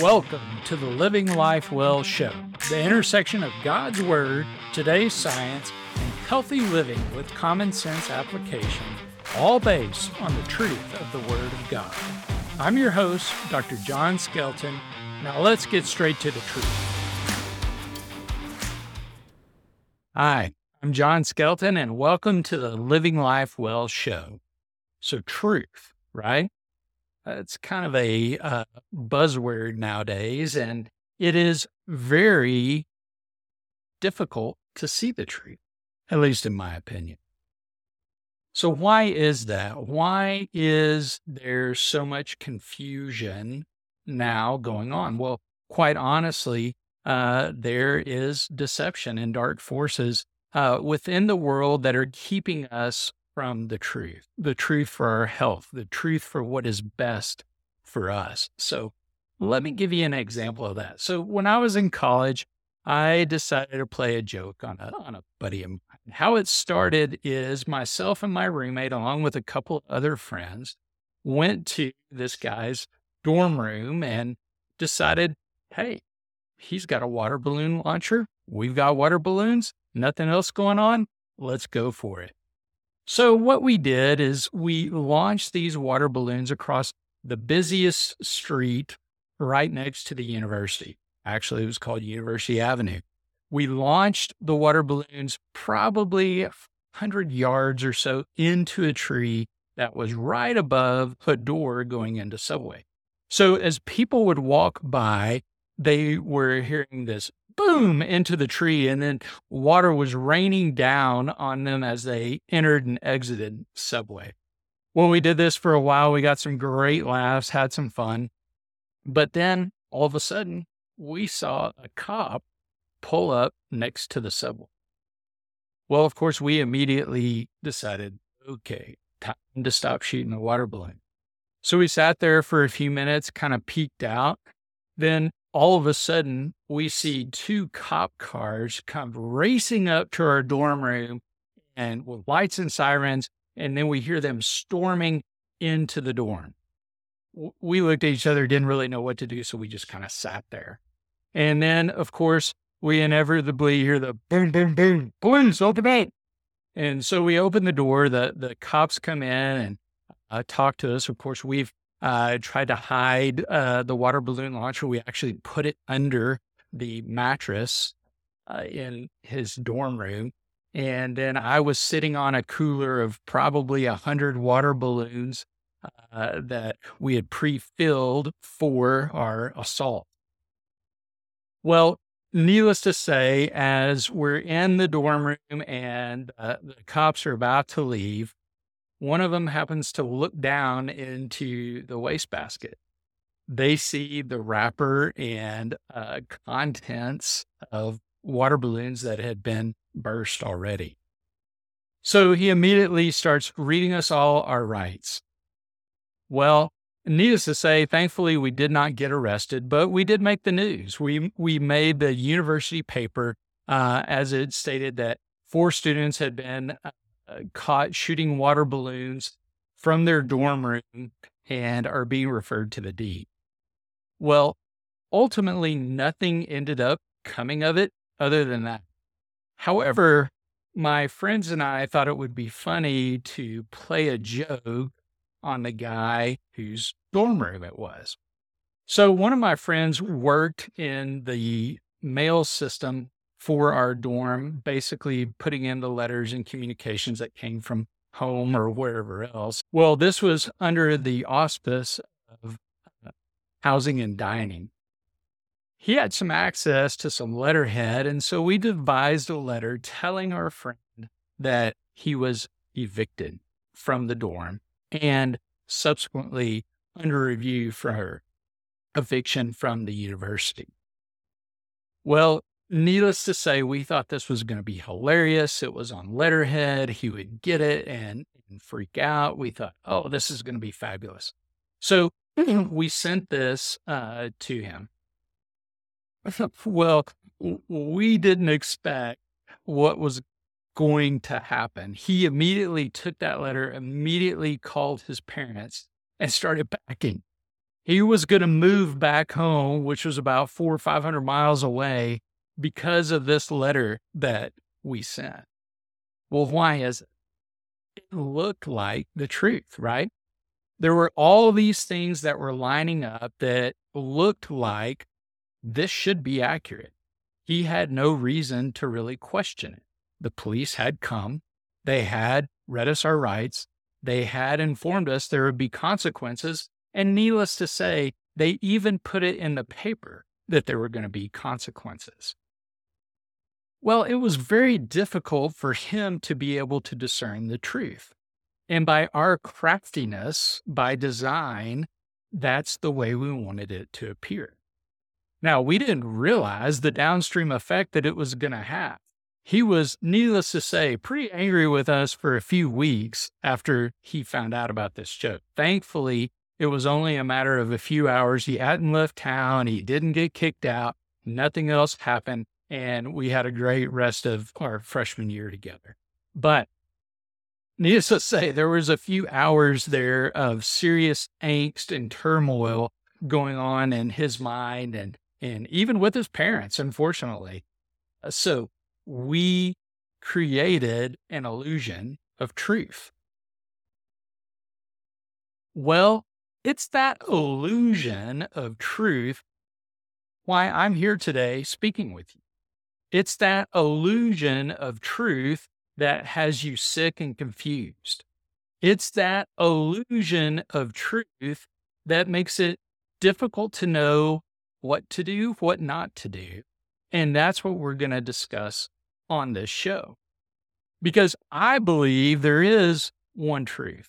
Welcome to the Living Life Well show, the intersection of God's Word, today's science, and healthy living with common sense application, all based on the truth of the Word of God. I'm your host, Dr. John Skelton. Now let's get straight to the truth. Hi, I'm John Skelton, and welcome to the Living Life Well show. So, truth, right? It's kind of a uh, buzzword nowadays, and it is very difficult to see the truth, at least in my opinion. So, why is that? Why is there so much confusion now going on? Well, quite honestly, uh, there is deception and dark forces uh, within the world that are keeping us from the truth, the truth for our health, the truth for what is best for us. So let me give you an example of that. So when I was in college, I decided to play a joke on a, on a buddy of mine. How it started is myself and my roommate, along with a couple other friends, went to this guy's dorm room and decided, hey, he's got a water balloon launcher. We've got water balloons. Nothing else going on. Let's go for it. So, what we did is we launched these water balloons across the busiest street right next to the university. Actually, it was called University Avenue. We launched the water balloons probably 100 yards or so into a tree that was right above a door going into Subway. So, as people would walk by, they were hearing this boom into the tree and then water was raining down on them as they entered and exited subway. When we did this for a while we got some great laughs had some fun. But then all of a sudden we saw a cop pull up next to the subway. Well of course we immediately decided okay time to stop shooting the water balloon. So we sat there for a few minutes kind of peeked out. Then all of a sudden we see two cop cars come racing up to our dorm room and with lights and sirens. And then we hear them storming into the dorm. We looked at each other, didn't really know what to do. So we just kind of sat there. And then, of course, we inevitably hear the boom, boom, boom, open it. And so we open the door, the, the cops come in and uh, talk to us. Of course, we've uh, tried to hide uh, the water balloon launcher. We actually put it under the mattress uh, in his dorm room. And then I was sitting on a cooler of probably a hundred water balloons uh, that we had pre-filled for our assault. Well, needless to say, as we're in the dorm room and uh, the cops are about to leave, one of them happens to look down into the wastebasket. They see the wrapper and uh, contents of water balloons that had been burst already. So he immediately starts reading us all our rights. Well, needless to say, thankfully we did not get arrested, but we did make the news. We we made the university paper uh, as it stated that four students had been uh, Uh, caught shooting water balloons from their dorm room and are being referred to the D. Well, ultimately, nothing ended up coming of it other than that. However, my friends and I thought it would be funny to play a joke on the guy whose dorm room it was. So, one of my friends worked in the mail system for our dorm, basically putting in the letters and communications that came from home or wherever else. Well, this was under the auspice of uh, housing and dining. He had some access to some letterhead, and so we devised a letter telling our friend that he was evicted from the dorm and subsequently under review for her eviction from the university. Well, needless to say, we thought this was going to be hilarious. It was on letterhead. He would get it and, and freak out. We thought, oh, this is going to be fabulous. So we sent this uh, to him. well, we didn't expect what was going to happen. He immediately took that letter, immediately called his parents, and started packing. He was going to move back home, which was about four or 500 miles away, because of this letter that we sent. Well, why is it? It looked like the truth, right? There were all these things that were lining up that looked like this should be accurate. He had no reason to really question it. The police had come, they had read us our rights, they had informed us there would be consequences, and needless to say, they even put it in the paper that there were going to be consequences. Well, it was very difficult for him to be able to discern the truth. And by our craftiness, by design, that's the way we wanted it to appear. Now, we didn't realize the downstream effect that it was going to have. He was, needless to say, pretty angry with us for a few weeks after he found out about this joke. Thankfully, it was only a matter of a few hours. He hadn't left town, he didn't get kicked out, nothing else happened, and we had a great rest of our freshman year together. But needless to say, there was a few hours there of serious angst and turmoil going on in his mind and and even with his parents, unfortunately. Uh, so we created an illusion of truth. Well, it's that illusion of truth why I'm here today speaking with you. It's that illusion of truth that has you sick and confused. It's that illusion of truth that makes it difficult to know what to do, what not to do. And that's what we're going to discuss on this show. Because I believe there is one truth.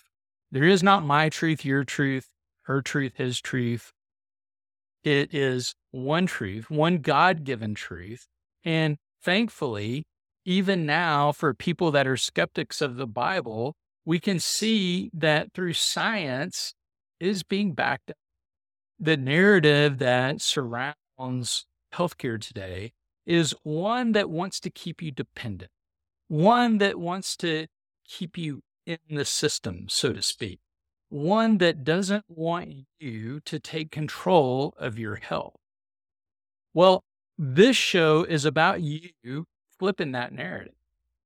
There is not my truth, your truth, her truth, his truth. It is one truth, one God given truth. And thankfully, even now, for people that are skeptics of the Bible, we can see that through science is being backed up. The narrative that surrounds healthcare today is one that wants to keep you dependent, one that wants to keep you in the system, so to speak, one that doesn't want you to take control of your health. Well, this show is about you flipping that narrative.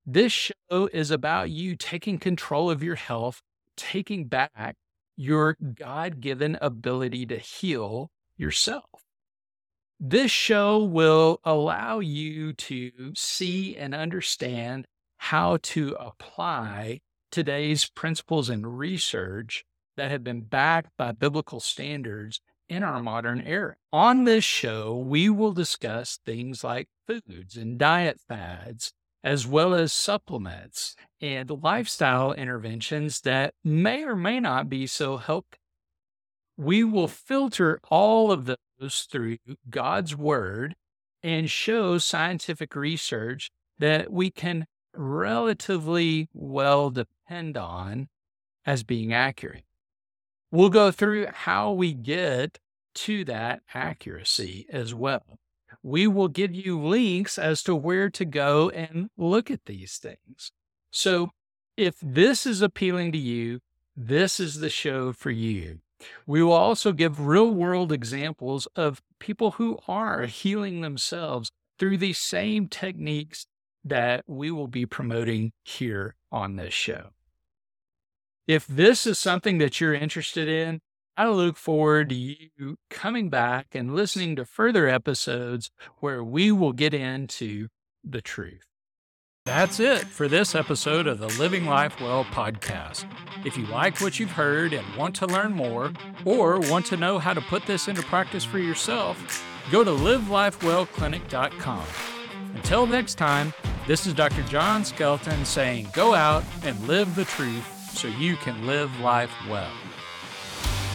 This show is about you taking control of your health, taking back your God given ability to heal yourself. This show will allow you to see and understand how to apply today's principles and research that have been backed by biblical standards in our modern era. On this show, we will discuss things like foods and diet fads, as well as supplements and lifestyle interventions that may or may not be so helpful. We will filter all of those through God's word and show scientific research that we can relatively well depend on as being accurate. We'll go through how we get to that accuracy as well. We will give you links as to where to go and look at these things. So, if this is appealing to you, this is the show for you. We will also give real world examples of people who are healing themselves through these same techniques that we will be promoting here on this show. If this is something that you're interested in, I look forward to you coming back and listening to further episodes where we will get into the truth. That's it for this episode of the Living Life Well podcast. If you like what you've heard and want to learn more, or want to know how to put this into practice for yourself, go to livelifewellclinic.com. Until next time, this is Dr. John Skelton saying go out and live the truth so you can live life well.